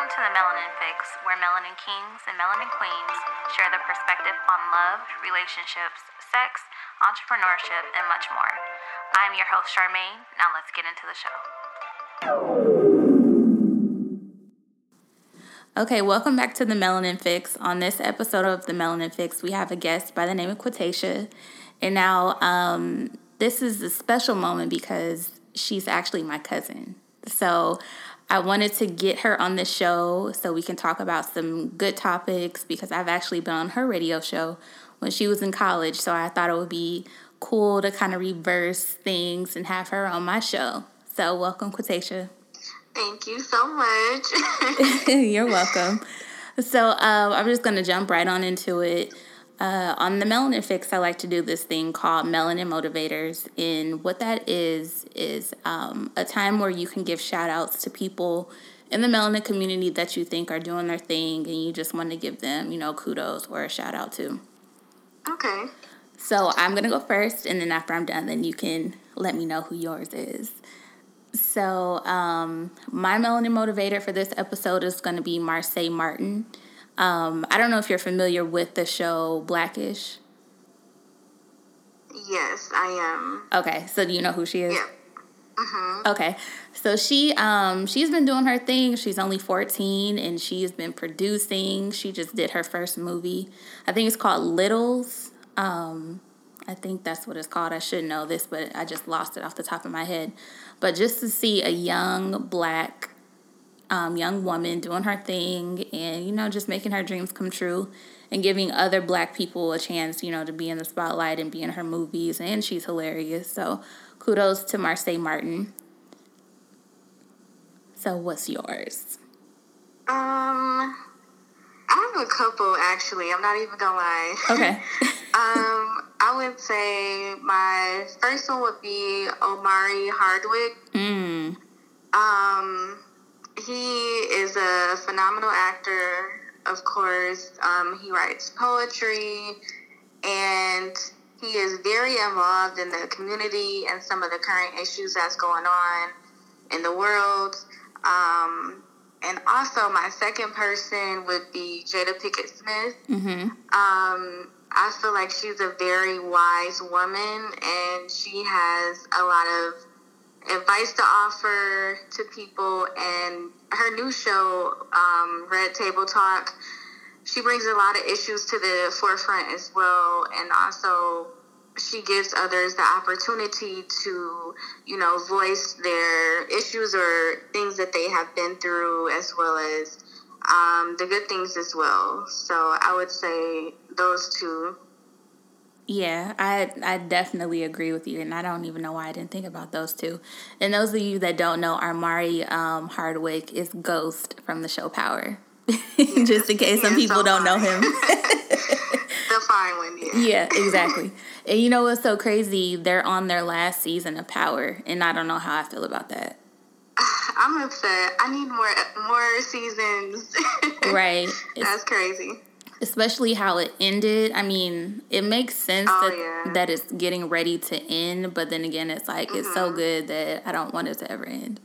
Welcome to the Melanin Fix, where melanin kings and melanin queens share their perspective on love, relationships, sex, entrepreneurship, and much more. I'm your host, Charmaine. Now let's get into the show. Okay, welcome back to the Melanin Fix. On this episode of the Melanin Fix, we have a guest by the name of Quitasha. And now, um, this is a special moment because she's actually my cousin. So I wanted to get her on the show so we can talk about some good topics because I've actually been on her radio show when she was in college. So I thought it would be cool to kind of reverse things and have her on my show. So welcome, Quitasha. Thank you so much. You're welcome. So um, I'm just going to jump right on into it. Uh, on the Melanin Fix, I like to do this thing called Melanin Motivators. And what that is, is um, a time where you can give shout outs to people in the melanin community that you think are doing their thing and you just want to give them, you know, kudos or a shout out to. Okay. So I'm going to go first, and then after I'm done, then you can let me know who yours is. So, um, my melanin motivator for this episode is going to be Marsai Martin. Um, I don't know if you're familiar with the show Blackish. Yes, I am. Okay, so do you know who she is? Yeah. Mm-hmm. Okay, so she um she's been doing her thing. She's only fourteen and she's been producing. She just did her first movie. I think it's called Littles. Um, I think that's what it's called. I should know this, but I just lost it off the top of my head. But just to see a young black um, young woman doing her thing and you know just making her dreams come true and giving other black people a chance you know to be in the spotlight and be in her movies and she's hilarious so kudos to Marsai Martin so what's yours Um, I have a couple actually. I'm not even gonna lie. okay um, I would say my first one would be Omari Hardwick. mm, Um, he is a phenomenal actor, of course. Um, he writes poetry, and he is very involved in the community and some of the current issues that's going on in the world. Um, and also, my second person would be Jada Pinkett Smith. mm-hmm. Um, I feel like she's a very wise woman and she has a lot of advice to offer to people. And her new show, um, Red Table Talk, she brings a lot of issues to the forefront as well. And also, she gives others the opportunity to, you know, voice their issues or things that they have been through, as well as um, the good things as well. So I would say those two. Yeah, I I definitely agree with you, and I don't even know why I didn't think about those two. And those of you that don't know, Omari um, Hardwick is Ghost from the show Power. Just in case some people so don't know him. the fine one, yeah. yeah, exactly. And you know what's so crazy? They're on their last season of Power, and I don't know how I feel about that. I'm upset. I need more more seasons. Right. That's crazy. Especially how it ended. I mean, it makes sense Oh, that yeah. that it's getting ready to end, but then again, it's like it's Mm-hmm. so good that I don't want it to ever end.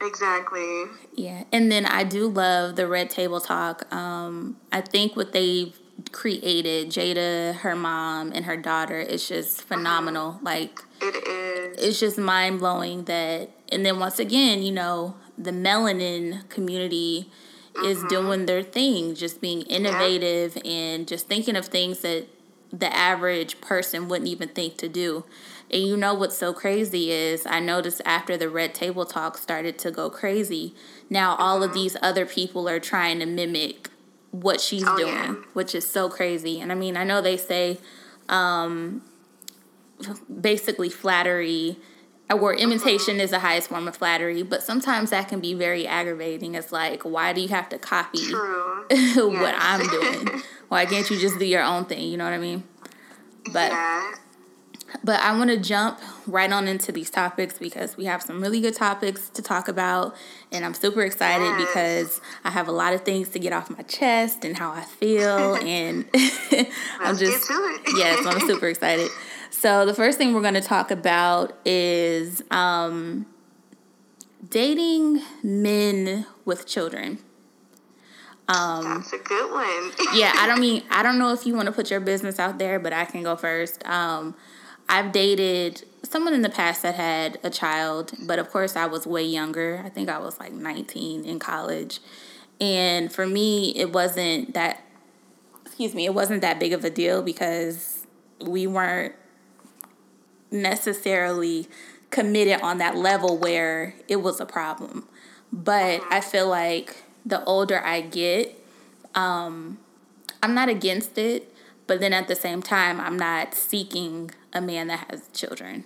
Exactly. Yeah, and then I do love the Red Table Talk. Um, I think what they've created, Jada, her mom, and her daughter, is just phenomenal. Like It is. it's just mind blowing that. And then once again, you know, the melanin community is mm-hmm. doing their thing, just being innovative and just thinking of things that the average person wouldn't even think to do. And you know what's so crazy is I noticed after the Red Table Talk started to go crazy, now all of mm-hmm. these other people are trying to mimic what she's Oh, doing, yeah. which is so crazy. And I mean, I know they say um, basically flattery or imitation is the highest form of flattery, but sometimes that can be very aggravating. It's like, why do you have to copy what I'm doing? Why can't you just do your own thing? You know what I mean? But yeah. but I want to jump right on into these topics because we have some really good topics to talk about, and I'm super excited Yes. because I have a lot of things to get off my chest and how I feel, and I'm just get to it. yes, I'm super excited. So the first thing we're going to talk about is um, dating men with children. Um, That's a good one. yeah, I don't mean I don't know if you want to put your business out there, but I can go first. Um, I've dated someone in the past that had a child, but of course I was way younger. I think I was like 19 in college. And for me, it wasn't that excuse me, it wasn't that big of a deal because we weren't necessarily committed on that level where it was a problem. But I feel like the older I get, um, I'm not against it, but then at the same time, I'm not seeking a man that has children.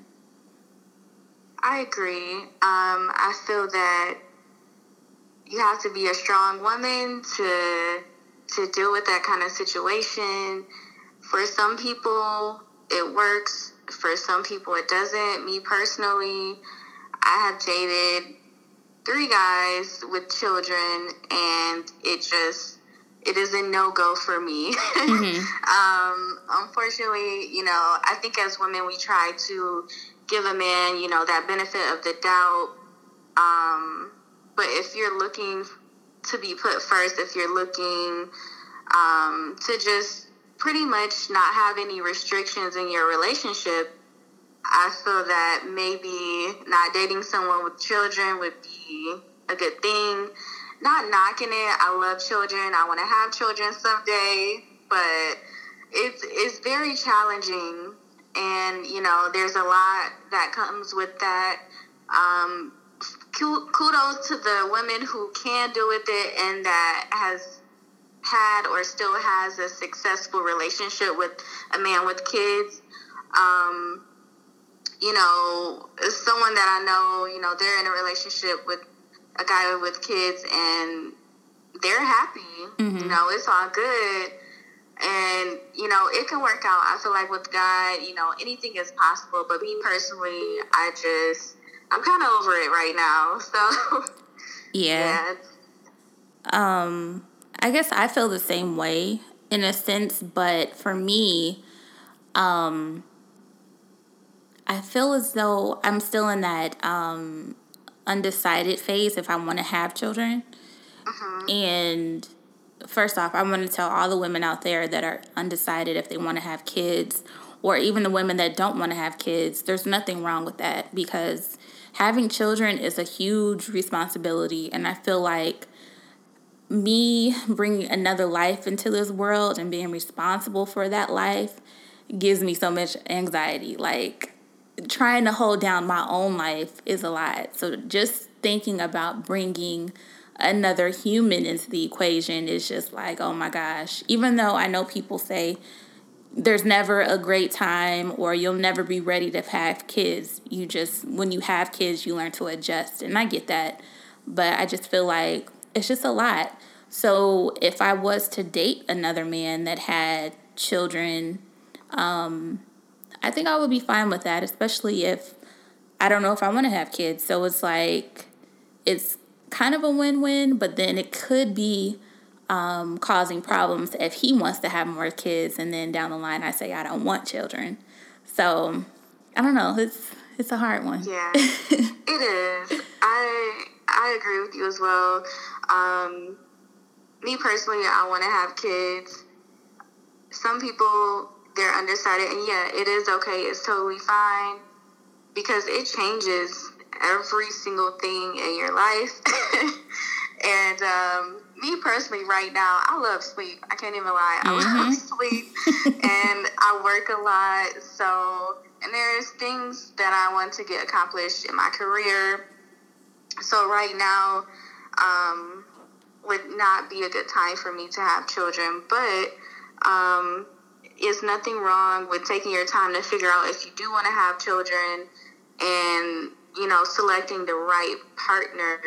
I agree. Um, I feel that you have to be a strong woman to to deal with that kind of situation. For some people, it works. For some people, it doesn't. Me personally, I have dated three guys with children, and it just it is a no go for me. Mm-hmm. um, unfortunately, you know, I think as women we try to give a man, you know, that benefit of the doubt. Um, but if you're looking to be put first, if you're looking um, to just pretty much not have any restrictions in your relationship, I feel that maybe not dating someone with children would be a good thing. Not knocking it. I love children. I want to have children someday, but it's it's very challenging, and you know, there's a lot that comes with that. Um, kudos to the women who can do with it and that has had or still has a successful relationship with a man with kids. Um, you know, someone that I know, you know, they're in a relationship with a guy with kids and they're happy. Mm-hmm. You know, it's all good. And, you know, it can work out. I feel like with God, you know, anything is possible. But me personally, I just, I'm kind of over it right now. So, yeah. yeah. Um, I guess I feel the same way in a sense, but for me, um, I feel as though I'm still in that um, undecided phase if I want to have children. Uh-huh. And first off, I want to tell all the women out there that are undecided if they want to have kids, or even the women that don't want to have kids, there's nothing wrong with that because having children is a huge responsibility. And I feel like me bringing another life into this world and being responsible for that life gives me so much anxiety. Like trying to hold down my own life is a lot. So just thinking about bringing another human into the equation is just like, oh my gosh. Even though I know people say there's never a great time or you'll never be ready to have kids. You just, when you have kids, you learn to adjust. And I get that. But I just feel like it's just a lot. So if I was to date another man that had children, um, I think I would be fine with that, especially if I don't know if I want to have kids. So it's like it's kind of a win-win, but then it could be um, causing problems if he wants to have more kids, and then down the line I say I don't want children. So I don't know. It's it's a hard one. Yeah, it is. I I agree with you as well. Um, me personally, I want to have kids. Some people they're undecided, and yeah, it is okay. It's totally fine because it changes every single thing in your life. and um, me personally, right now, I love sleep. I can't even lie. I mm-hmm. love sleep, and I work a lot. So, and there's things that I want to get accomplished in my career. So right now, um, would not be a good time for me to have children. But um, is nothing wrong with taking your time to figure out if you do want to have children and you know selecting the right partner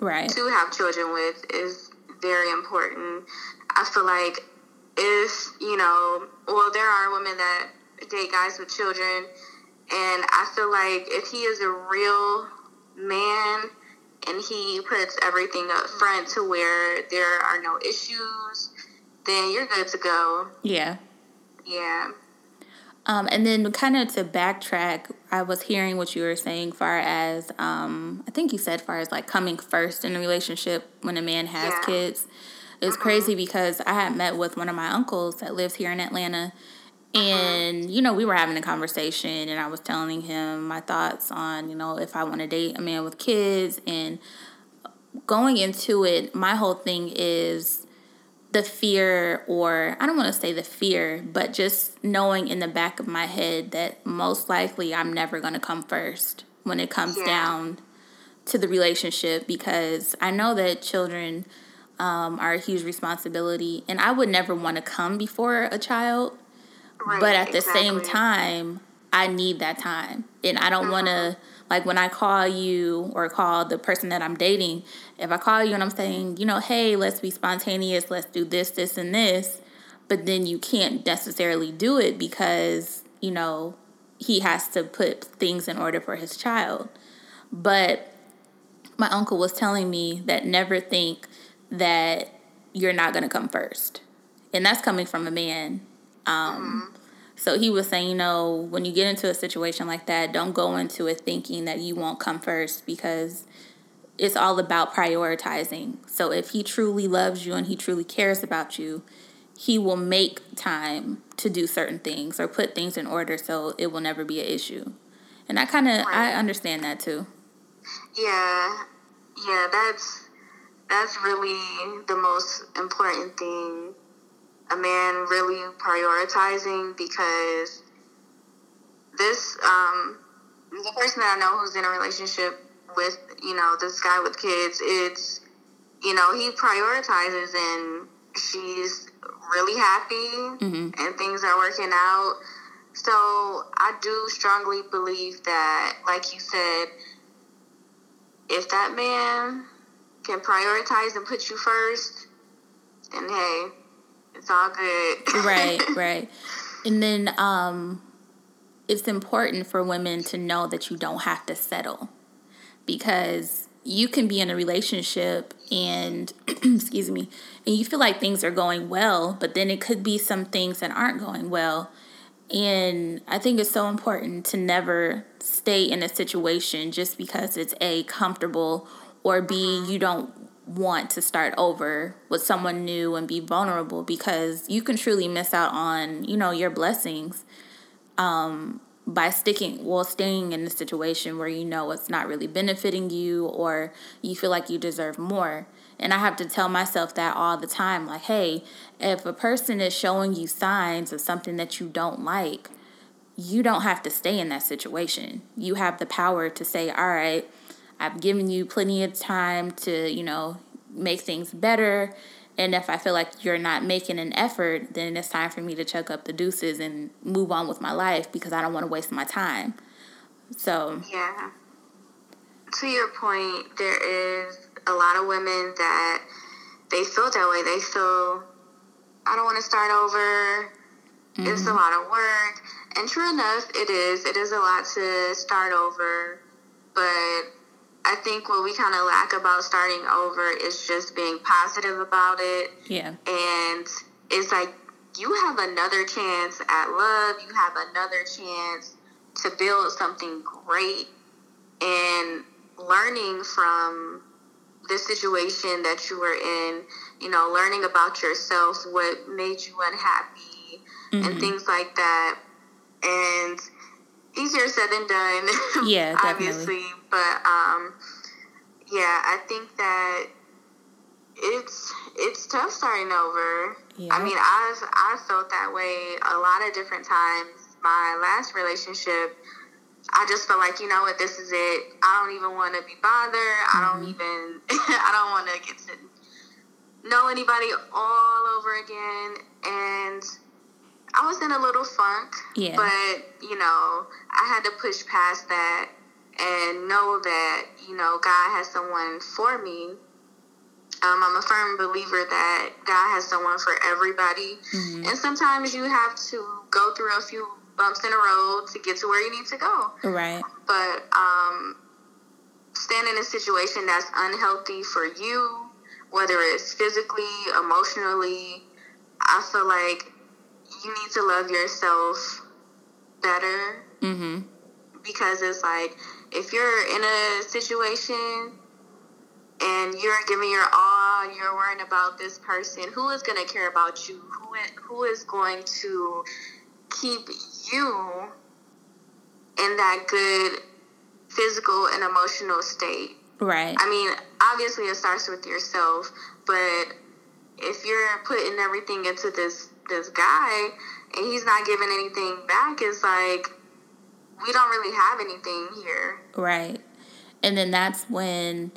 right. to have children with is very important. I feel like if you know, well, there are women that date guys with children, and I feel like if he is a real man and he puts everything up front to where there are no issues, then you're good to go. Yeah. Yeah. Um, and then kind of to backtrack, I was hearing what you were saying far as um, I think you said far as like coming first in a relationship when a man has yeah. kids. It's mm-hmm. crazy because I had met with one of my uncles that lives here in Atlanta. And, you know, we were having a conversation and I was telling him my thoughts on, you know, if I want to date a man with kids. And going into it, my whole thing is the fear, or I don't want to say the fear, but just knowing in the back of my head that most likely I'm never going to come first when it comes yeah. down to the relationship because I know that children um, are a huge responsibility, and I would never want to come before a child. Right, but at the exactly. same time, I need that time, and I don't mm-hmm. want to like when I call you or call the person that I'm dating. If I call you and I'm saying, you know, hey, let's be spontaneous, let's do this, this, and this, but then you can't necessarily do it because you know he has to put things in order for his child. But my uncle was telling me that never think that you're not going to come first. And that's coming from a man. Um, mm-hmm. So he was saying, you know, when you get into a situation like that, don't go into it thinking that you won't come first because it's all about prioritizing. So if he truly loves you and he truly cares about you, he will make time to do certain things or put things in order so it will never be an issue. And I kind of. I understand that too. Yeah. Yeah, that's that's really the most important thing a man really prioritizing because this um, the person that I know who's in a relationship with you know this guy with kids it's you know he prioritizes and she's really happy mm-hmm. and things are working out so I do strongly believe that like you said if that man can prioritize and put you first, then hey, it's all good. right, right. And then um, it's important for women to know that you don't have to settle because you can be in a relationship and excuse me and you feel like things are going well but then it could be some things that aren't going well and i think it's so important to never stay in a situation just because it's a comfortable or B, you don't want to start over with someone new and be vulnerable because you can truly miss out on, you know, your blessings um, by sticking, well, staying in a situation where you know it's not really benefiting you or you feel like you deserve more. And I have to tell myself that all the time like, hey, if a person is showing you signs of something that you don't like, you don't have to stay in that situation. You have the power to say, all right, I've given you plenty of time to, you know, make things better. And if I feel like you're not making an effort, then it's time for me to chuck up the deuces and move on with my life because I don't want to waste my time. So, yeah. To your point, there is a lot of women that they feel that way. They feel, I don't want to start over. Mm-hmm. It's a mm-hmm. lot of work. And true enough, it is. It is a lot to start over. But I think what we kind of lack about starting over is just being positive about it. Yeah. And it's like you have another chance at love, you have another chance to build something great and learning from the situation that you were in, you know, learning about yourself, what made you unhappy, mm-hmm. and things like that. And easier said than done. Yeah, obviously. But um, yeah, I think that it's it's tough starting over. Yeah. I mean, I've I felt that way a lot of different times. My last relationship, I just felt like you know what, this is it. I don't even want to be bothered. Mm-hmm. I don't mm-hmm. even I don't want to get to know anybody all over again and I was in a little funk, yeah. but you know, I had to push past that and know that you know God has someone for me. Um, I'm a firm believer that God has someone for everybody, mm-hmm. and sometimes you have to go through a few bumps in the road to get to where you need to go. Right. But um, stand in a situation that's unhealthy for you, whether it's physically, emotionally, I feel like you need to love yourself better. Mm-hmm. Because it's like if you're in a situation and you're giving your all you're worrying about this person, who is going to care about you? Who is, who is going to keep you in that good physical and emotional state? Right. I mean, obviously it starts with yourself, but if you're putting everything into this this guy and he's not giving anything back, it's like we don't really have anything here. Right. And then that's when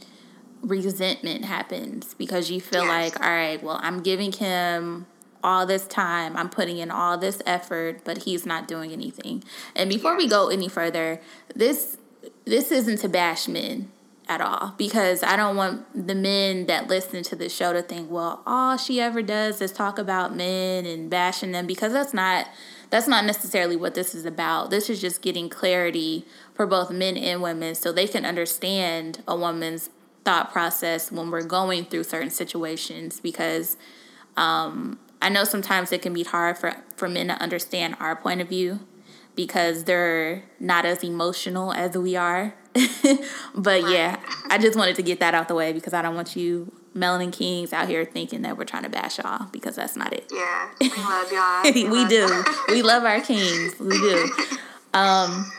resentment happens because you feel Yes. like, all right, well, I'm giving him all this time, I'm putting in all this effort, but he's not doing anything. And before we go any further, this this isn't to bash men at all because I don't want the men that listen to the show to think, well, all she ever does is talk about men and bashing them because that's not that's not necessarily what this is about. This is just getting clarity for both men and women so they can understand a woman's thought process when we're going through certain situations because um, I know sometimes it can be hard for, for men to understand our point of view because they're not as emotional as we are. but yeah, I just wanted to get that out the way because I don't want you Melanin Kings out here thinking that we're trying to bash y'all because that's not it. Yeah, we love y'all. we love do. y'all. we love our kings. We do. Um,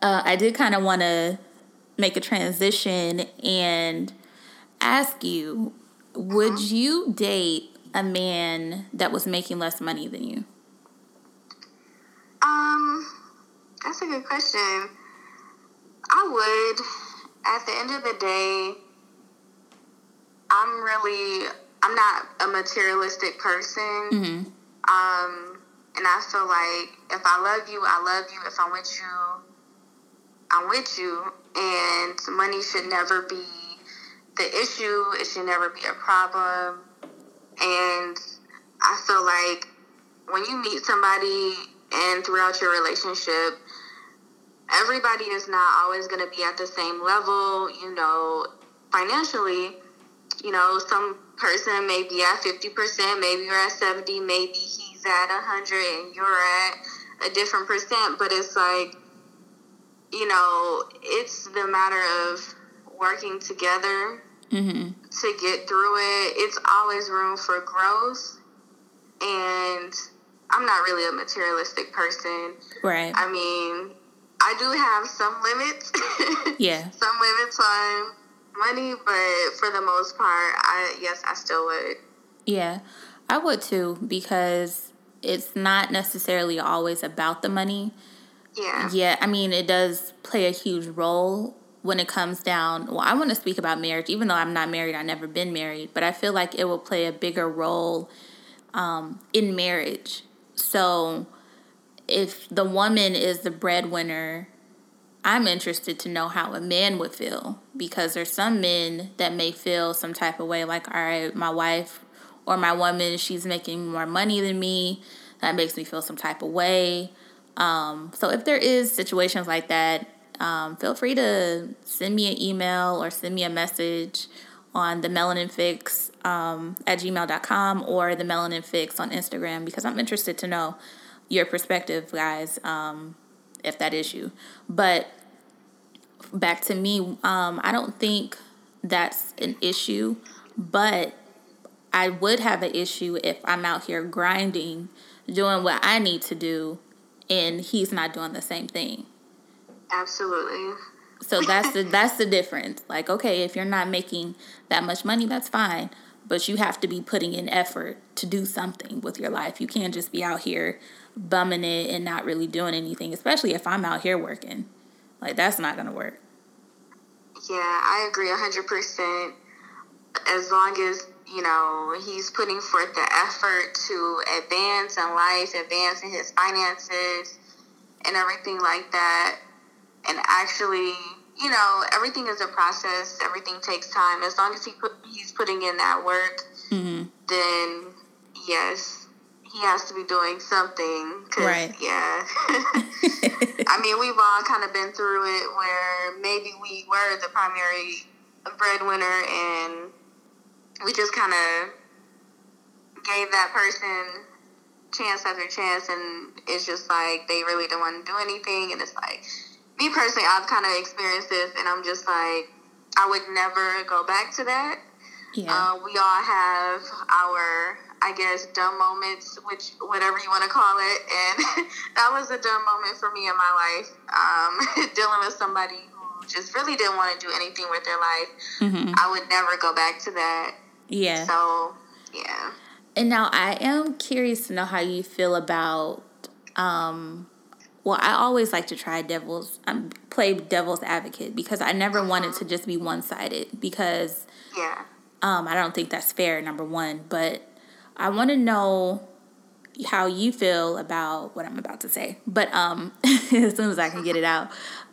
uh, I did kind of want to make a transition and ask you would you date a man that was making less money than you? Um, that's a good question. I would. At the end of the day, I'm really I'm not a materialistic person. Mm-hmm. Um, and I feel like if I love you, I love you. If I'm with you, I'm with you. And money should never be the issue. It should never be a problem. And I feel like when you meet somebody and throughout your relationship, everybody is not always going to be at the same level, you know, financially. You know, some person may be at 50%, maybe you're at 70, maybe he's at 100 and you're at a different percent, but it's like, you know, it's the matter of working together Mm-hmm. to get through it. It's always room for growth. And I'm not really a materialistic person. Right. I mean, I do have some limits. Yeah. some limits on money, but for the most part, I yes, I still would. Yeah, I would too because it's not necessarily always about the money. Yeah. Yeah, I mean, it does play a huge role when it comes down. Well, I want to speak about marriage, even though I'm not married, I've never been married, but I feel like it will play a bigger role um, in marriage. So if the woman is the breadwinner, I'm interested to know how a man would feel because there's some men that may feel some type of way like, all right, my wife or my woman, she's making more money than me. That makes me feel some type of way. Um, so if there is situations like that, um, feel free to send me an email or send me a message on the melanin fix um, at gmail.com or the melanin fix on Instagram because I'm interested to know your perspective, guys, um, if that is you. But back to me, um, I don't think that's an issue, but I would have an issue if I'm out here grinding, doing what I need to do, and he's not doing the same thing. Absolutely. So that's the that's the difference. Like, okay, if you're not making that much money, that's fine. But you have to be putting in effort to do something with your life. You can't just be out here bumming it and not really doing anything, especially if I'm out here working. Like that's not gonna work. Yeah, I agree 100%. As long as, you know, he's putting forth the effort to advance in life, advance in his finances, and everything like that. And actually, you know, everything is a process, everything takes time. As long as he put, he's putting in that work, hmm then yes, he has to be doing something. 'Cause, Right. Yeah. I mean, we've all kind of been through it where maybe we were the primary breadwinner and we just kind of gave that person chance after chance and it's just like they really don't want to do anything and it's like me personally I've kind of experienced this and I'm just like I would never go back to that Yeah. Uh, we all have our, I guess, dumb moments, which whatever you want to call it, and that was a dumb moment for me in my life. Um, dealing with somebody who just really didn't want to do anything with their life. Mm-hmm. I would never go back to that. Yeah. So yeah. And now I am curious to know how you feel about um, well, I always like to try devil's um, play devil's advocate because I never wanted to just be one sided because yeah. Um, I don't think that's fair. Number one, but I want to know how you feel about what I'm about to say. But um, as soon as I can get it out,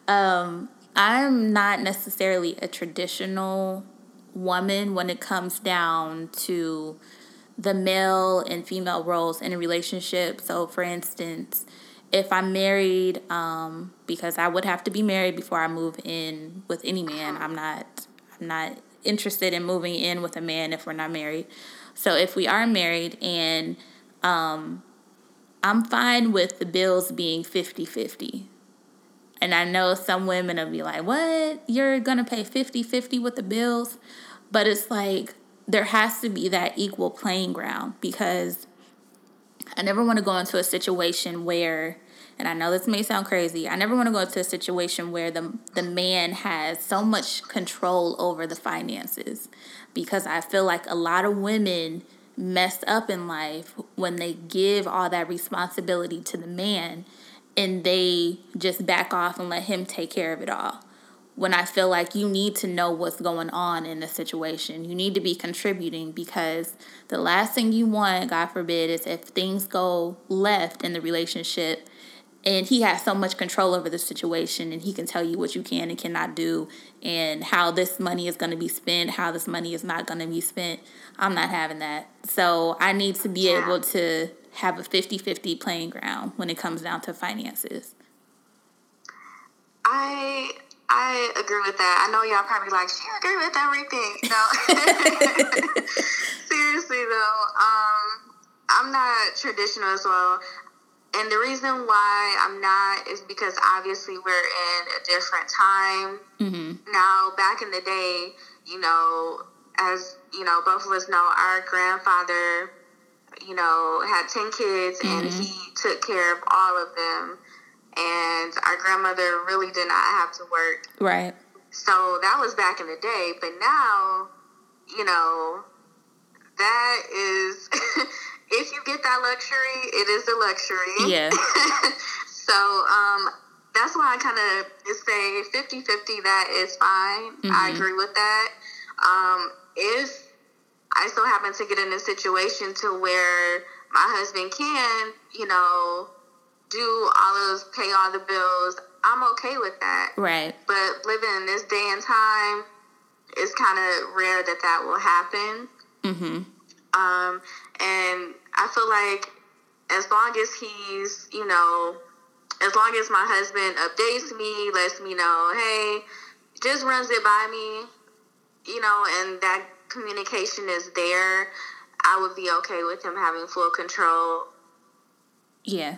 um, I'm not necessarily a traditional woman when it comes down to the male and female roles in a relationship. So, for instance, if I'm married, um, because I would have to be married before I move in with any man. I'm not I'm not interested in moving in with a man if we're not married. So if we are married and um, I'm fine with the bills being 50-50. And I know some women will be like, "What? You're going to pay 50-50 with the bills?" But it's like there has to be that equal playing ground because I never want to go into a situation where, and I know this may sound crazy, I never want to go into a situation where the, the man has so much control over the finances. Because I feel like a lot of women mess up in life when they give all that responsibility to the man and they just back off and let him take care of it all when I feel like you need to know what's going on in the situation. You need to be contributing because the last thing you want, God forbid, is if things go left in the relationship and he has so much control over the situation and he can tell you what you can and cannot do and how this money is going to be spent, how this money is not going to be spent. I'm not having that. So I need to be able to have a 50 50 playing ground when it comes down to finances. I I agree with that. I know y'all probably like, she agree with everything. No. Seriously though, um, I'm not traditional as well. And the reason why I'm not is because obviously we're in a different time. Mm-hmm. Now, back in the day, you know, as you know, both of us know, our grandfather, you know, had 10 kids mm-hmm. and he took care of all of them and our grandmother really did not have to work. Right. So that was back in the day, but now, you know, that is if you get that luxury, it is a luxury. Yeah. so um, that's why I kind of say 50-50, that is fine. Mm-hmm. I agree with that. Um, if I so happen to get in a situation to where my husband can, you know, do all those, pay all the bills, I'm okay with that. Right. But living in this day and time, it's kind of rare that that will happen. Mm-hmm. Um, and I feel like as long as he's, you know, as long as my husband updates me, lets me know, hey, just runs it by me, you know, and that communication is there, I would be okay with him having full control. Yeah.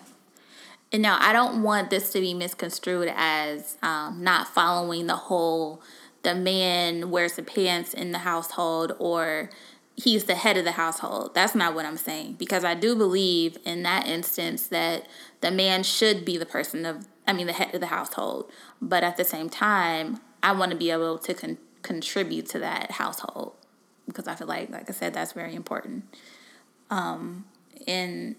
And now I don't want this to be misconstrued as um, not following the whole the man wears the pants in the household or he's the head of the household. That's not what I'm saying because I do believe in that instance that the man should be the person of I mean the head of the household, but at the same time, I want to be able to con- contribute to that household because I feel like like I said that's very important. Um and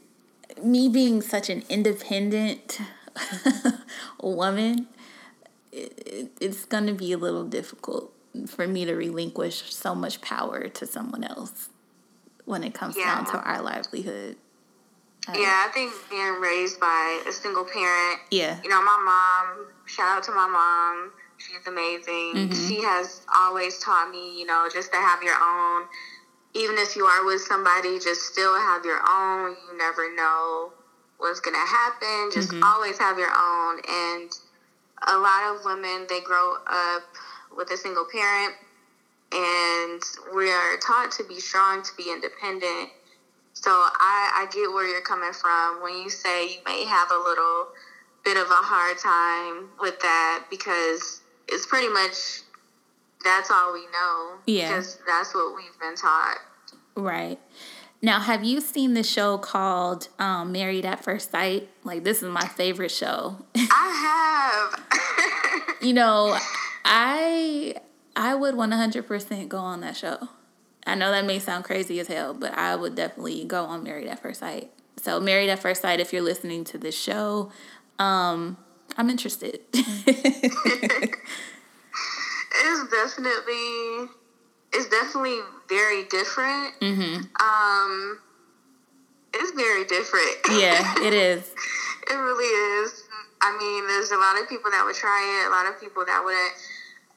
me being such an independent woman, it, it's going to be a little difficult for me to relinquish so much power to someone else when it comes yeah. down to our livelihood. Uh, yeah, I think being raised by a single parent. Yeah. You know, my mom, shout out to my mom. She's amazing. Mm-hmm. She has always taught me, you know, just to have your own even if you are with somebody, just still have your own. You never know what's going to happen. Just mm-hmm. always have your own. And a lot of women, they grow up with a single parent, and we are taught to be strong, to be independent. So I, I get where you're coming from when you say you may have a little bit of a hard time with that because it's pretty much that's all we know. Yeah. Because that's what we've been taught. Right. Now, have you seen the show called um, Married at First Sight? Like, this is my favorite show. I have. you know, I I would one hundred percent go on that show. I know that may sound crazy as hell, but I would definitely go on Married at First Sight. So, Married at First Sight, if you're listening to this show, um, I'm interested. it's definitely it's definitely very different. mm-hmm. Um, it's very different. Yeah, it is. it really is. I mean, there's a lot of people that would try it. A lot of people that wouldn't.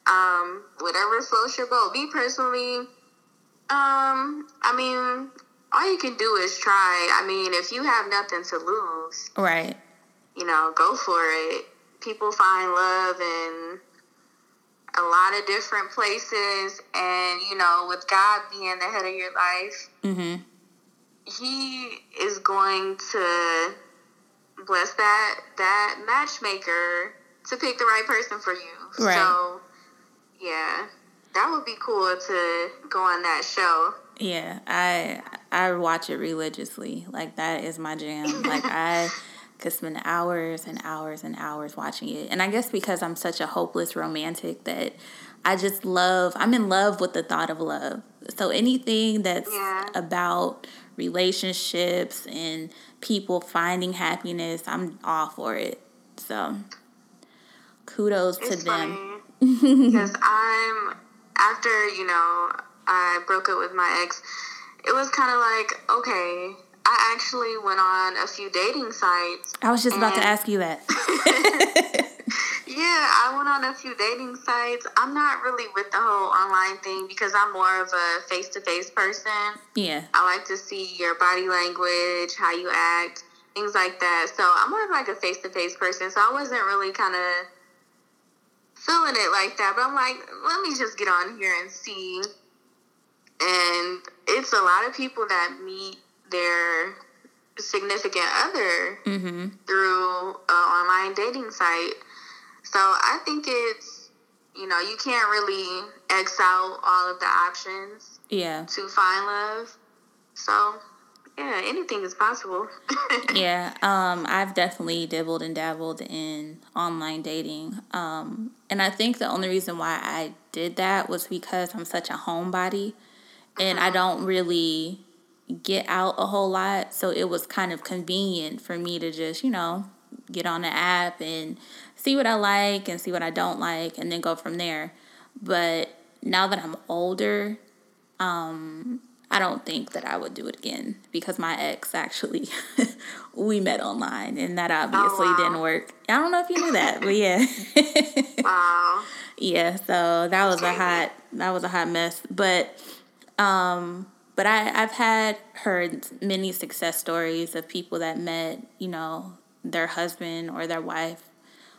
Um, whatever floats your boat. Me personally, um, I mean, all you can do is try. I mean, if you have nothing to lose, Right. you know, go for it. People find love in a lot of different places, and you know, with God being the head of your life, Mm-hmm. He is going to bless that that matchmaker to pick the right person for you. Right. So, yeah, that would be cool to go on that show. Yeah, I I watch it religiously. Like that is my jam. Like I could spend hours and hours and hours watching it. And I guess because I'm such a hopeless romantic that I just love I'm in love with the thought of love. So anything that's Yeah. about relationships and people finding happiness, I'm all for it. So kudos to them. because I'm after you know I broke up with my ex. It was kind of like okay, I actually went on a few dating sites. I was just about to ask you that. Yeah, I went on a few dating sites. I'm not really with the whole online thing because I'm more of a face to face person. yeah. I like to see your body language, how you act, things like that. So I'm more of like a face to face person. So I wasn't really kind of feeling it like that. But I'm like, let me just get on here and see. And it's a lot of people that meet their significant other Mm-hmm. through an online dating site. So I think it's, you know, you can't really X out all of the options Yeah. to find love. So, yeah, anything is possible. Yeah, um, I've definitely dibbled and dabbled in online dating. Um, and I think the only reason why I did that was because I'm such a homebody and I don't really get out a whole lot. So it was kind of convenient for me to just, you know, get on the app and see what I like and see what I don't like and then go from there. But now that I'm older, um, I don't think that I would do it again because my ex actually we met online and that obviously wow. didn't work. I don't know if you knew that, but yeah. wow. yeah, so that was a hot that was a hot mess. But um but I, I've had heard many success stories of people that met, you know, their husband or their wife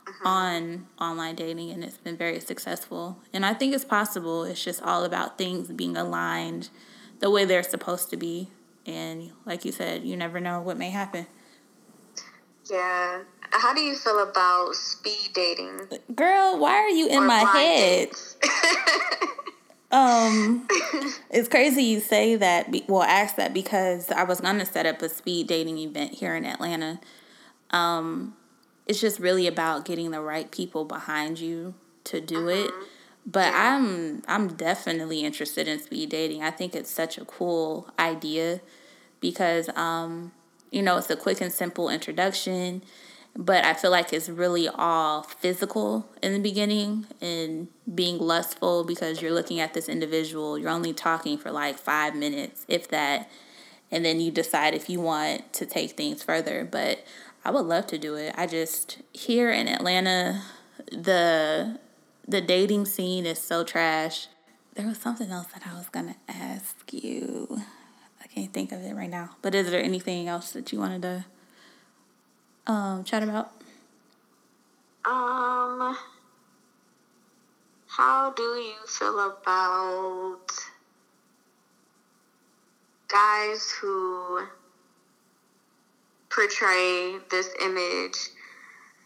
uh-huh. on online dating and it's been very successful. And I think it's possible. It's just all about things being aligned the way they're supposed to be. And like you said, you never know what may happen. Yeah. How do you feel about speed dating? Girl, why are you in or my head? Um, it's crazy you say that. Be, well, ask that because I was gonna set up a speed dating event here in Atlanta. Um, it's just really about getting the right people behind you to do it. But I'm I'm definitely interested in speed dating. I think it's such a cool idea because um, you know, it's a quick and simple introduction, but I feel like it's really all physical in the beginning and being lustful because you're looking at this individual, you're only talking for like 5 minutes if that and then you decide if you want to take things further, but I would love to do it. I just here in Atlanta the the dating scene is so trash. There was something else that I was gonna ask you. I can't think of it right now. But is there anything else that you wanted to um, chat about? Um, how do you feel about guys who portray this image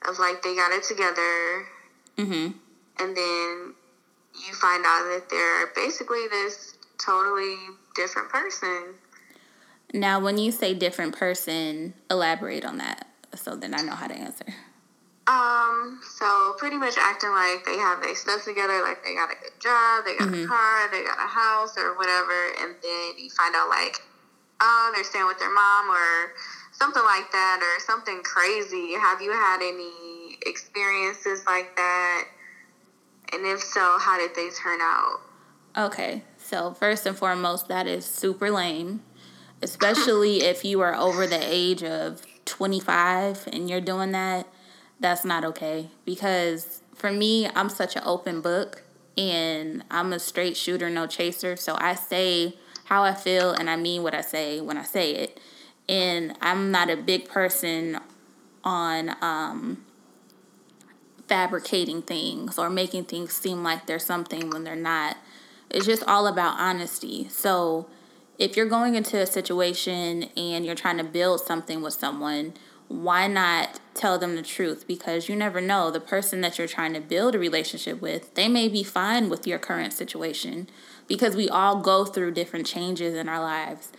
of like they got it together Mm-hmm. and then you find out that they're basically this totally different person. Now, when you say different person, elaborate on that so then I know how to answer. Um, so pretty much acting like they have their stuff together, like they got a good job, they got mm-hmm. a car, they got a house or whatever, and then you find out like, oh, they're staying with their mom or something like that or something crazy. Have you had any experiences like that? And if so, how did they turn out? Okay, so first and foremost, that is super lame, especially if you are over the age of 25 and you're doing that. That's not okay because for me, I'm such an open book and I'm a straight shooter, no chaser. So I say how I feel and I mean what I say when I say it. And I'm not a big person on um, fabricating things or making things seem like they're something when they're not. It's just all about honesty. So if you're going into a situation and you're trying to build something with someone, why not tell them the truth? Because you never know. The person that you're trying to build a relationship with, they may be fine with your current situation because we all go through different changes in our lives.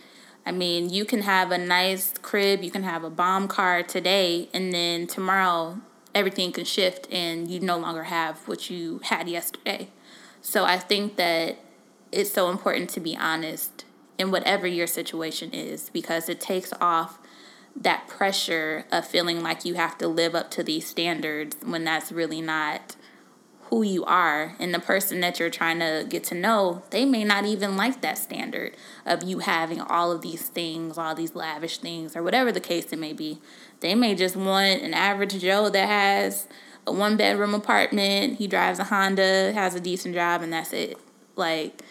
I mean, you can have a nice crib, you can have a bomb car today, and then tomorrow everything can shift and you no longer have what you had yesterday. So I think that it's so important to be honest in whatever your situation is because it takes off that pressure of feeling like you have to live up to these standards when that's really not who you are. And the person that you're trying to get to know they may not even like that standard of you having all of these things all these lavish things or whatever the case it may be. They may just want an average joe that has a one bedroom apartment he drives a honda has a decent job and that's it. Like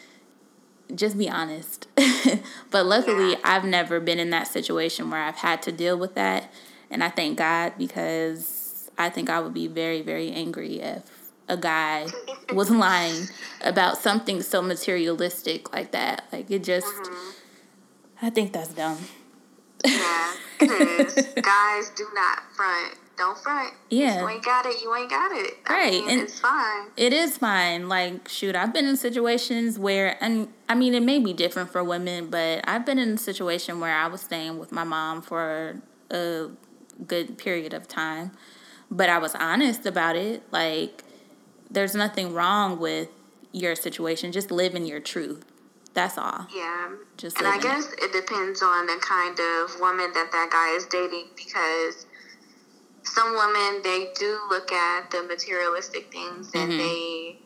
just be honest. but luckily, yeah. I've never been in that situation where I've had to deal with that. And I thank God because I think I would be very, very angry if a guy was lying about something so materialistic like that. Like it just, mm-hmm. I think that's dumb. Yeah, because guys do not front. Don't front. Yeah. If you ain't got it, you ain't got it. I right. Mean, and it's fine. It is fine. Like, shoot, I've been in situations where, and I mean, it may be different for women, but I've been in a situation where I was staying with my mom for a good period of time. But I was honest about it. Like, there's nothing wrong with your situation. Just live in your truth. That's all. Yeah. Just and I guess it. it depends on the kind of woman that that guy is dating because some women they do look at the materialistic things and mm-hmm. they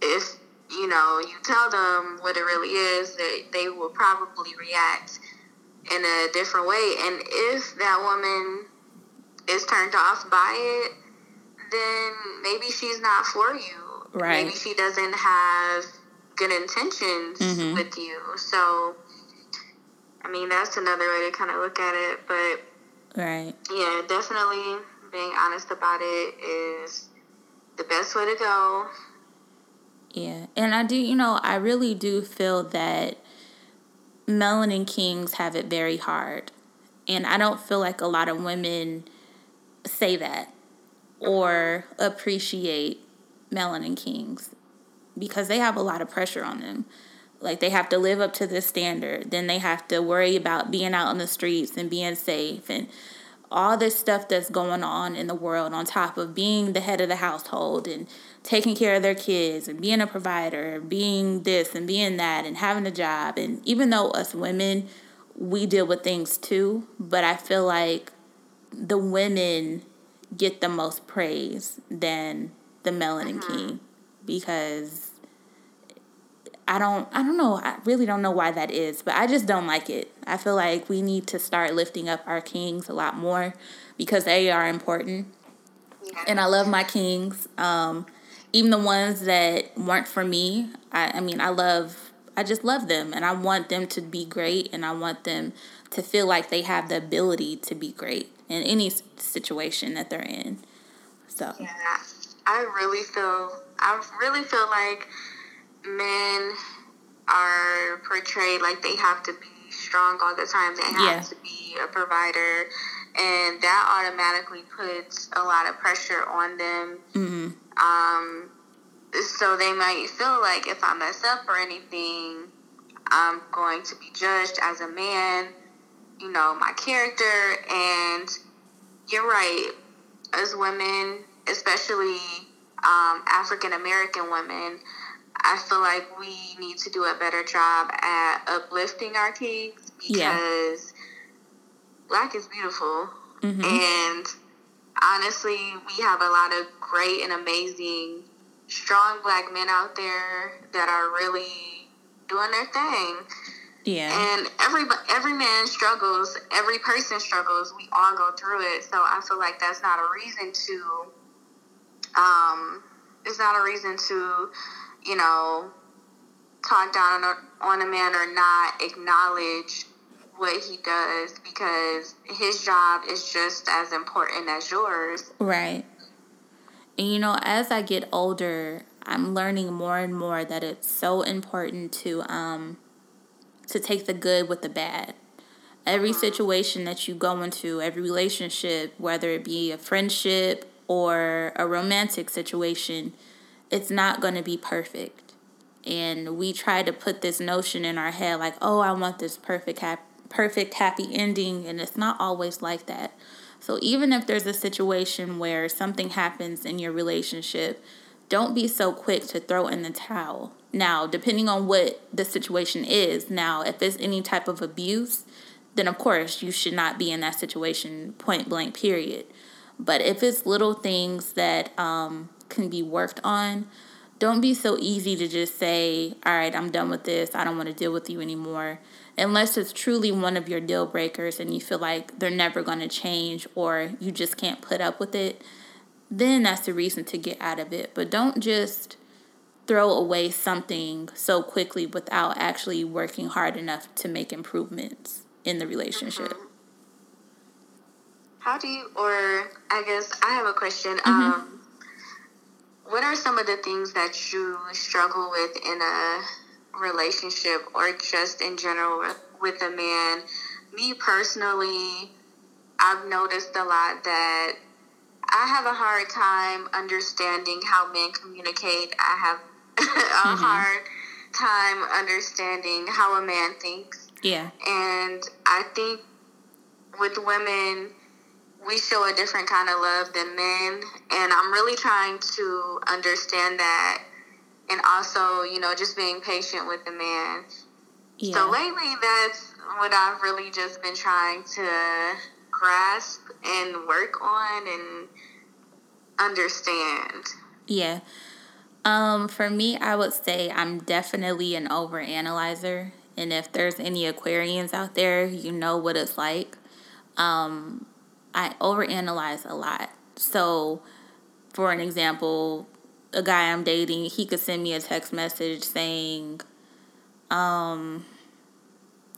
if you know you tell them what it really is they, they will probably react in a different way and if that woman is turned off by it then maybe she's not for you right maybe she doesn't have good intentions mm-hmm. with you so i mean that's another way to kind of look at it but Right. Yeah, definitely being honest about it is the best way to go. Yeah. And I do, you know, I really do feel that melanin kings have it very hard. And I don't feel like a lot of women say that or appreciate melanin kings because they have a lot of pressure on them. Like they have to live up to this standard. Then they have to worry about being out on the streets and being safe and all this stuff that's going on in the world on top of being the head of the household and taking care of their kids and being a provider, being this and being that and having a job. And even though us women, we deal with things too, but I feel like the women get the most praise than the melanin uh-huh. king because I don't I don't know. I really don't know why that is, but I just don't like it. I feel like we need to start lifting up our kings a lot more because they are important. And I love my kings. Um, even the ones that weren't for me. I, I mean, I love I just love them and I want them to be great and I want them to feel like they have the ability to be great in any situation that they're in. So Yeah. I really feel I really feel like men are portrayed like they have to be strong all the time. They have yeah. to be a provider, and that automatically puts a lot of pressure on them. Mm-hmm. Um, so they might feel like if I mess up or anything, I'm going to be judged as a man, you know, my character. And you're right, as women, especially um, African American women, I feel like we need to do a better job at uplifting our kids because yeah. black is beautiful. Mm-hmm. And honestly, we have a lot of great and amazing, strong black men out there that are really doing their thing. Yeah. And every every man struggles, every person struggles. We all go through it. So I feel like that's not a reason to um it's not a reason to, you know, talk down on a, on a man or not acknowledge what he does because his job is just as important as yours. Right. And you know, as I get older, I'm learning more and more that it's so important to um to take the good with the bad. Every mm-hmm. situation that you go into, every relationship, whether it be a friendship or a romantic situation, it's not going to be perfect. And we try to put this notion in our head like, "Oh, I want this perfect perfect happy ending and it's not always like that. So even if there's a situation where something happens in your relationship, don't be so quick to throw in the towel. Now, depending on what the situation is, now if it's any type of abuse, then of course you should not be in that situation point blank period. But if it's little things that um, can be worked on, don't be so easy to just say, all right, I'm done with this. I don't want to deal with you anymore unless it's truly one of your deal breakers and you feel like they're never going to change or you just can't put up with it, then that's the reason to get out of it. But don't just throw away something so quickly without actually working hard enough to make improvements in the relationship. Mm-hmm. How do you, or I guess I have a question. Mm-hmm. Um, what are some of the things that you struggle with in a relationship or just in general with a man, me personally, I've noticed a lot that I have a hard time understanding how men communicate. I have a mm-hmm. hard time understanding how a man thinks. Yeah. And I think with women, we show a different kind of love than men. And I'm really trying to understand that and also, you know, just being patient with the man. Yeah. So lately, that's what I've really just been trying to grasp and work on and understand. Yeah. Um, for me, I would say I'm definitely an overanalyzer. And if there's any Aquarians out there, you know what it's like. Um, I overanalyze a lot. So, for an example, a guy I'm dating, he could send me a text message saying, um,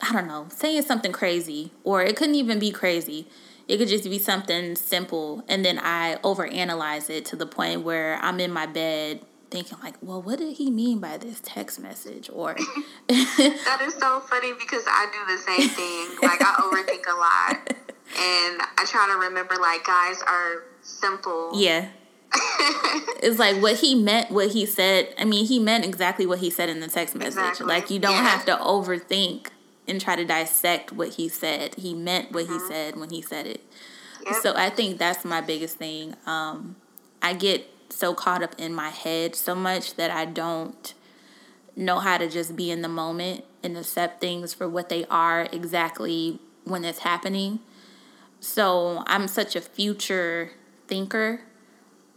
I don't know, saying something crazy, or it couldn't even be crazy. It could just be something simple, and then I overanalyze it to the point where I'm in my bed thinking like, well, what did he mean by this text message? Or that is so funny because I do the same thing. Like I overthink a lot, and I try to remember like guys are simple. Yeah it's like what he meant, what he said. I mean, he meant exactly what he said in the text message. Exactly. Like you don't yeah. have to overthink and try to dissect what he said. He meant what mm-hmm. he said when he said it. Yep. So I think that's my biggest thing. Um, I get so caught up in my head so much that I don't know how to just be in the moment and accept things for what they are exactly when it's happening. So I'm such a future thinker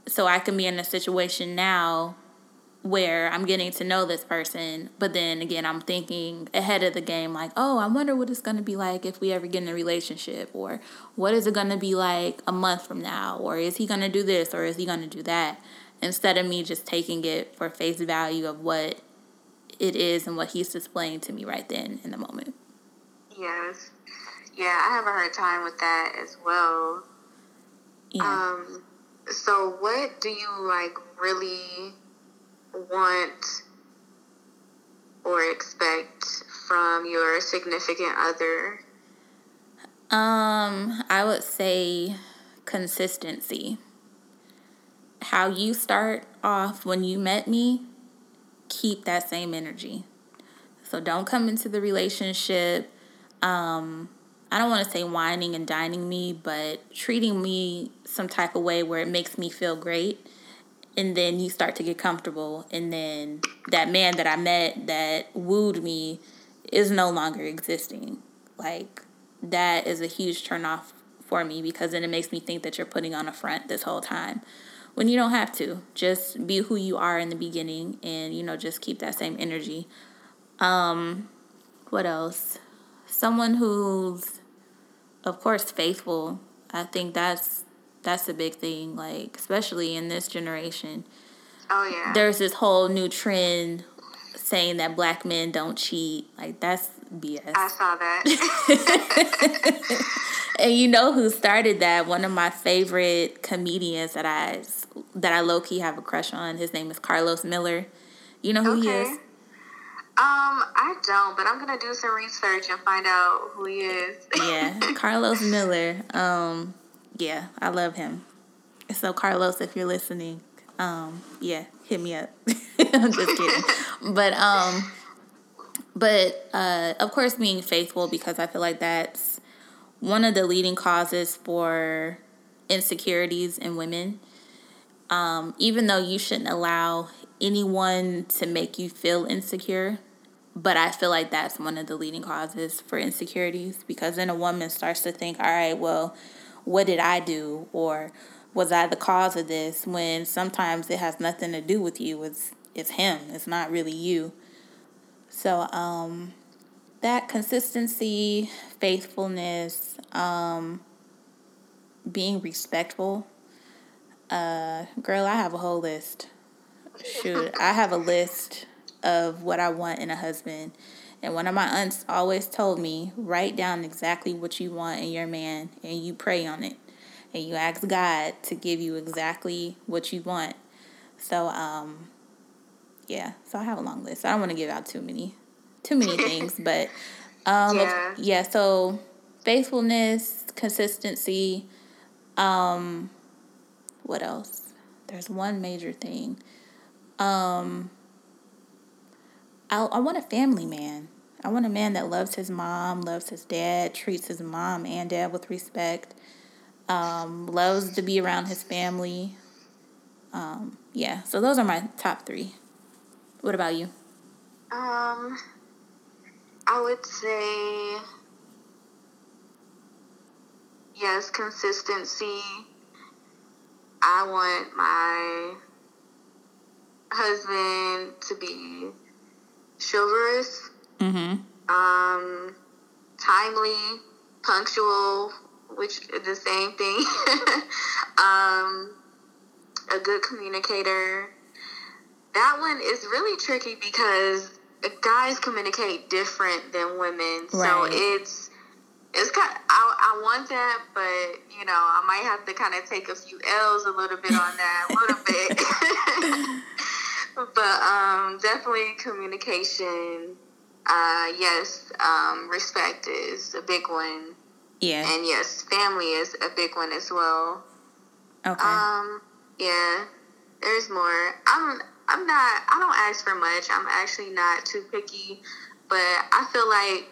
so I can be in a situation now where I'm getting to know this person, but then again, I'm thinking ahead of the game, like, oh, I wonder what it's going to be like if we ever get in a relationship, or what is it going to be like a month from now, or is he going to do this, or is he going to do that, instead of me just taking it for face value of what it is and what he's displaying to me right then in the moment. Yes. Yeah, I have a hard time with that as well. Yeah. Um, so, what do you like really want or expect from your significant other? Um, I would say consistency. How you start off when you met me, keep that same energy. So don't come into the relationship. Um, I don't want to say wining and dining me, but treating me some type of way where it makes me feel great. And then you start to get comfortable. And then that man that I met that wooed me is no longer existing. Like, that is a huge turnoff for me because then it makes me think that you're putting on a front this whole time when you don't have to. Just be who you are in the beginning and, you know, just keep that same energy. Um, what else? Someone who's, of course, faithful. I think that's that's a big thing. Like especially in this generation. Oh yeah. There's this whole new trend saying that black men don't cheat. Like that's BS. I saw that. and you know who started that? One of my favorite comedians that I that I low key have a crush on. His name is Carlos Miller. You know who okay. he is? Um, I don't, but I'm gonna do some research and find out who he is. yeah, Carlos Miller. Um, yeah, I love him. So Carlos, if you're listening, um, yeah, hit me up. I'm just kidding, but um, but uh, of course, being faithful because I feel like that's one of the leading causes for insecurities in women. Um, even though you shouldn't allow anyone to make you feel insecure. But I feel like that's one of the leading causes for insecurities because then a woman starts to think, all right, well, what did I do? Or was I the cause of this? When sometimes it has nothing to do with you. It's it's him. It's not really you. So um that consistency, faithfulness, um, being respectful. Uh, girl, I have a whole list shoot, I have a list of what I want in a husband. And one of my aunts always told me, write down exactly what you want in your man and you pray on it. And you ask God to give you exactly what you want. So, um, yeah, so I have a long list. I don't want to give out too many, too many things, but, um, yeah. yeah, so faithfulness, consistency, um, what else? There's one major thing. Um, I, I want a family man. I want a man that loves his mom, loves his dad, treats his mom and dad with respect, um, loves to be around his family. Um, yeah, so those are my top three. What about you? Um, I would say yes, consistency. I want my husband to be chivalrous, mm-hmm. um, timely, punctual, which is the same thing. um, a good communicator. That one is really tricky because guys communicate different than women, right. so it's it's kind. Of, I I want that, but you know I might have to kind of take a few L's a little bit on that, a little bit. but um, definitely communication. Uh, yes, um, respect is a big one. Yeah. And yes, family is a big one as well. Okay. Um, yeah. There's more. I'm I'm not I don't ask for much. I'm actually not too picky, but I feel like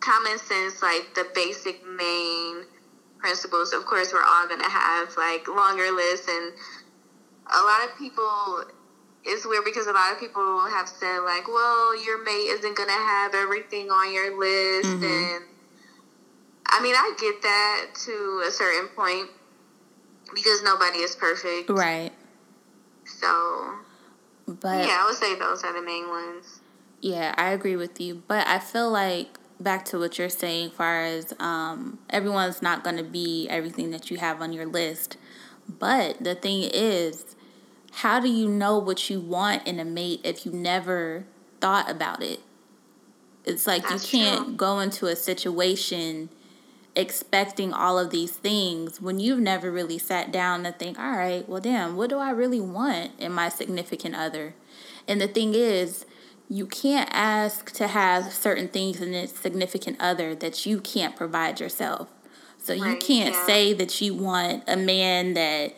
common sense, like the basic main principles. Of course, we're all gonna have like longer lists, and a lot of people it's weird because a lot of people have said like, well, your mate isn't gonna have everything on your list, mm-hmm. and I mean, I get that to a certain point because nobody is perfect, right? So, but yeah, I would say those are the main ones. Yeah, I agree with you, but I feel like back to what you're saying, far as um, everyone's not going to be everything that you have on your list. But the thing is, how do you know what you want in a mate if you never thought about it? It's like That's you can't true. go into a situation expecting all of these things when you've never really sat down and think, all right, well, damn, what do I really want in my significant other? And the thing is, you can't ask to have certain things in a significant other that you can't provide yourself. So right, you can't yeah. say that you want a man that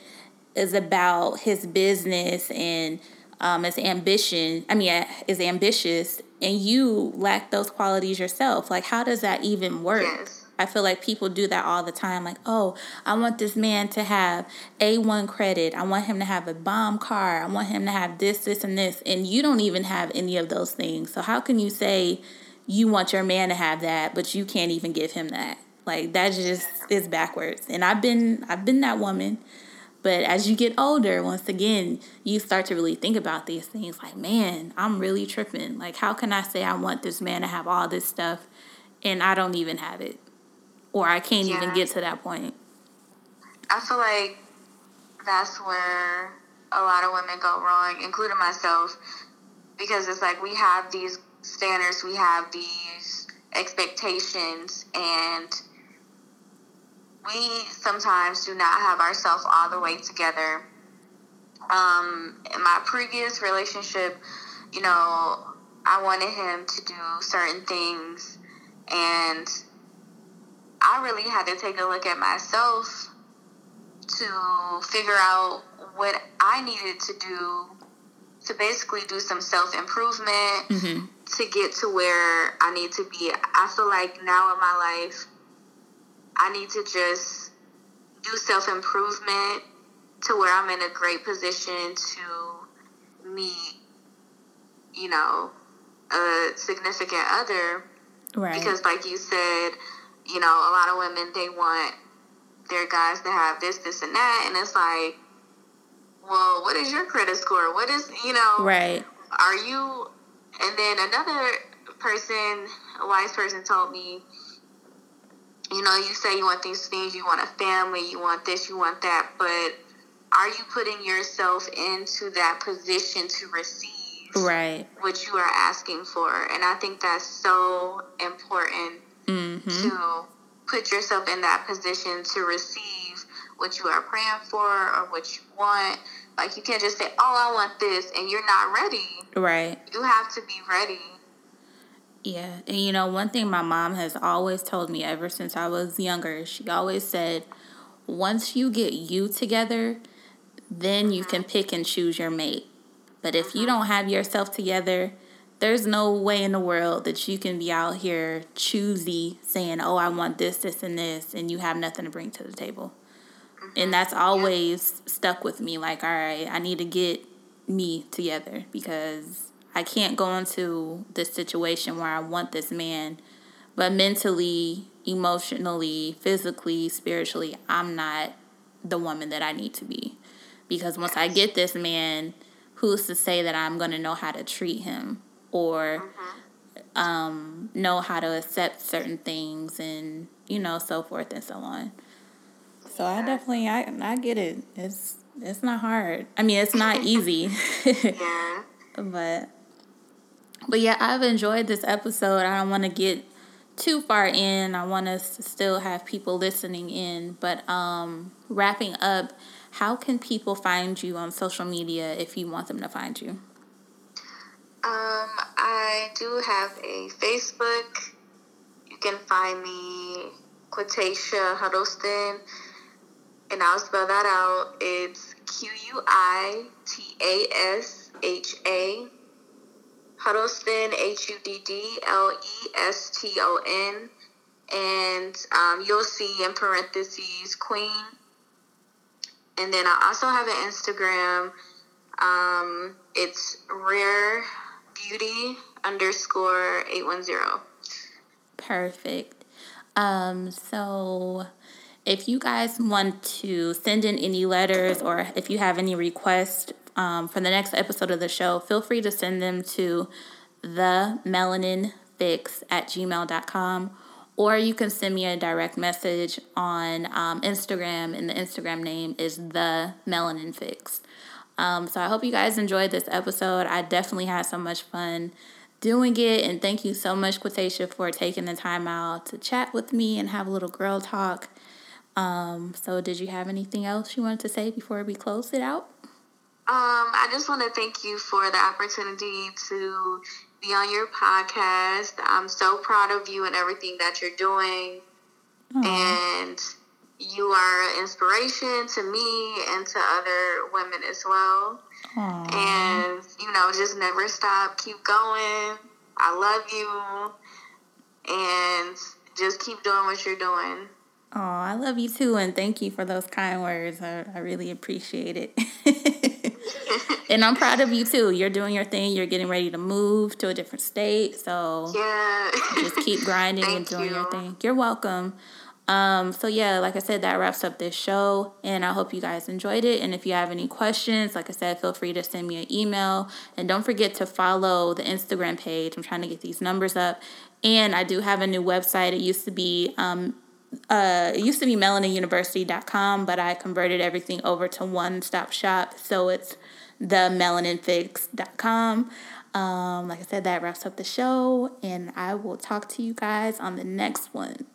is about his business and um, is ambition. I mean, is ambitious, and you lack those qualities yourself. Like, how does that even work? Yes. I feel like people do that all the time. Like, oh, I want this man to have A1 credit. I want him to have a bomb car. I want him to have this, this, and this. And you don't even have any of those things. So, how can you say you want your man to have that, but you can't even give him that? Like that just is backwards. And I've been I've been that woman. But as you get older, once again, you start to really think about these things like, man, I'm really tripping. Like, how can I say I want this man to have all this stuff and I don't even have it? Or I can't yeah. even get to that point. I feel like that's where a lot of women go wrong, including myself, because it's like we have these standards, we have these expectations, and we sometimes do not have ourselves all the way together. Um, in my previous relationship, you know, I wanted him to do certain things, and I really had to take a look at myself to figure out what I needed to do to basically do some self improvement mm-hmm. to get to where I need to be. I feel like now in my life, I need to just do self improvement to where I'm in a great position to meet, you know, a significant other. Right. Because, like you said, you know, a lot of women, they want their guys to have this, this, and that. And it's like, well, what is your credit score? What is, you know, right? Are you, and then another person, a wise person told me, you know, you say you want these things, you want a family, you want this, you want that, but are you putting yourself into that position to receive right what you are asking for? And I think that's so important mm-hmm. to put yourself in that position to receive what you are praying for or what you want. Like you can't just say, "Oh, I want this," and you're not ready. Right. You have to be ready. Yeah. And you know, one thing my mom has always told me ever since I was younger, she always said, once you get you together, then you can pick and choose your mate. But if you mm-hmm. don't have yourself together, there's no way in the world that you can be out here choosy saying, oh, I want this, this, and this, and you have nothing to bring to the table. And mm-hmm. that's always stuck with me. Like, all right, I need to get me together because I can't go into this situation where I want this man, but mentally, emotionally, physically, spiritually, I'm not the woman that I need to be. Because once I get this man, who's to say that I'm going to know how to treat him or mm-hmm. um, know how to accept certain things and, you know, so forth and so on. So I definitely I I get it. It's it's not hard. I mean, it's not easy. yeah. But but yeah, I've enjoyed this episode. I don't want to get too far in. I want us to still have people listening in. But um, wrapping up, how can people find you on social media if you want them to find you? Um, I do have a Facebook. You can find me Quitasha Huddleston, and I'll spell that out. It's Q U I T A S H A Huddleston, H U D D L E S T O N. And um, you'll see in parentheses Queen. And then I also have an Instagram. Um, it's Rare Beauty underscore 810. Perfect. Um, so if you guys want to send in any letters or if you have any requests um, for the next episode of the show, feel free to send them to the melanin fix at gmail.com or you can send me a direct message on um, Instagram, and the Instagram name is the Melanin Fix. Um, so I hope you guys enjoyed this episode. I definitely had so much fun doing it, and thank you so much, Quitasha, for taking the time out to chat with me and have a little girl talk. Um, so, did you have anything else you wanted to say before we close it out? Um, I just want to thank you for the opportunity to be on your podcast. I'm so proud of you and everything that you're doing. Aww. And you are an inspiration to me and to other women as well. Aww. And, you know, just never stop. Keep going. I love you. And just keep doing what you're doing. Oh, I love you too, and thank you for those kind words. I, I really appreciate it. and I'm proud of you too. You're doing your thing. You're getting ready to move to a different state. So yeah, just keep grinding and doing you. your thing. You're welcome. Um, so yeah, like I said, that wraps up this show, and I hope you guys enjoyed it. And if you have any questions, like I said, feel free to send me an email, and don't forget to follow the Instagram page. I'm trying to get these numbers up, and I do have a new website. It used to be um, uh, it used to be melaninuniversity.com, but I converted everything over to one stop shop. So it's the melaninfix.com. Um, like I said, that wraps up the show, and I will talk to you guys on the next one.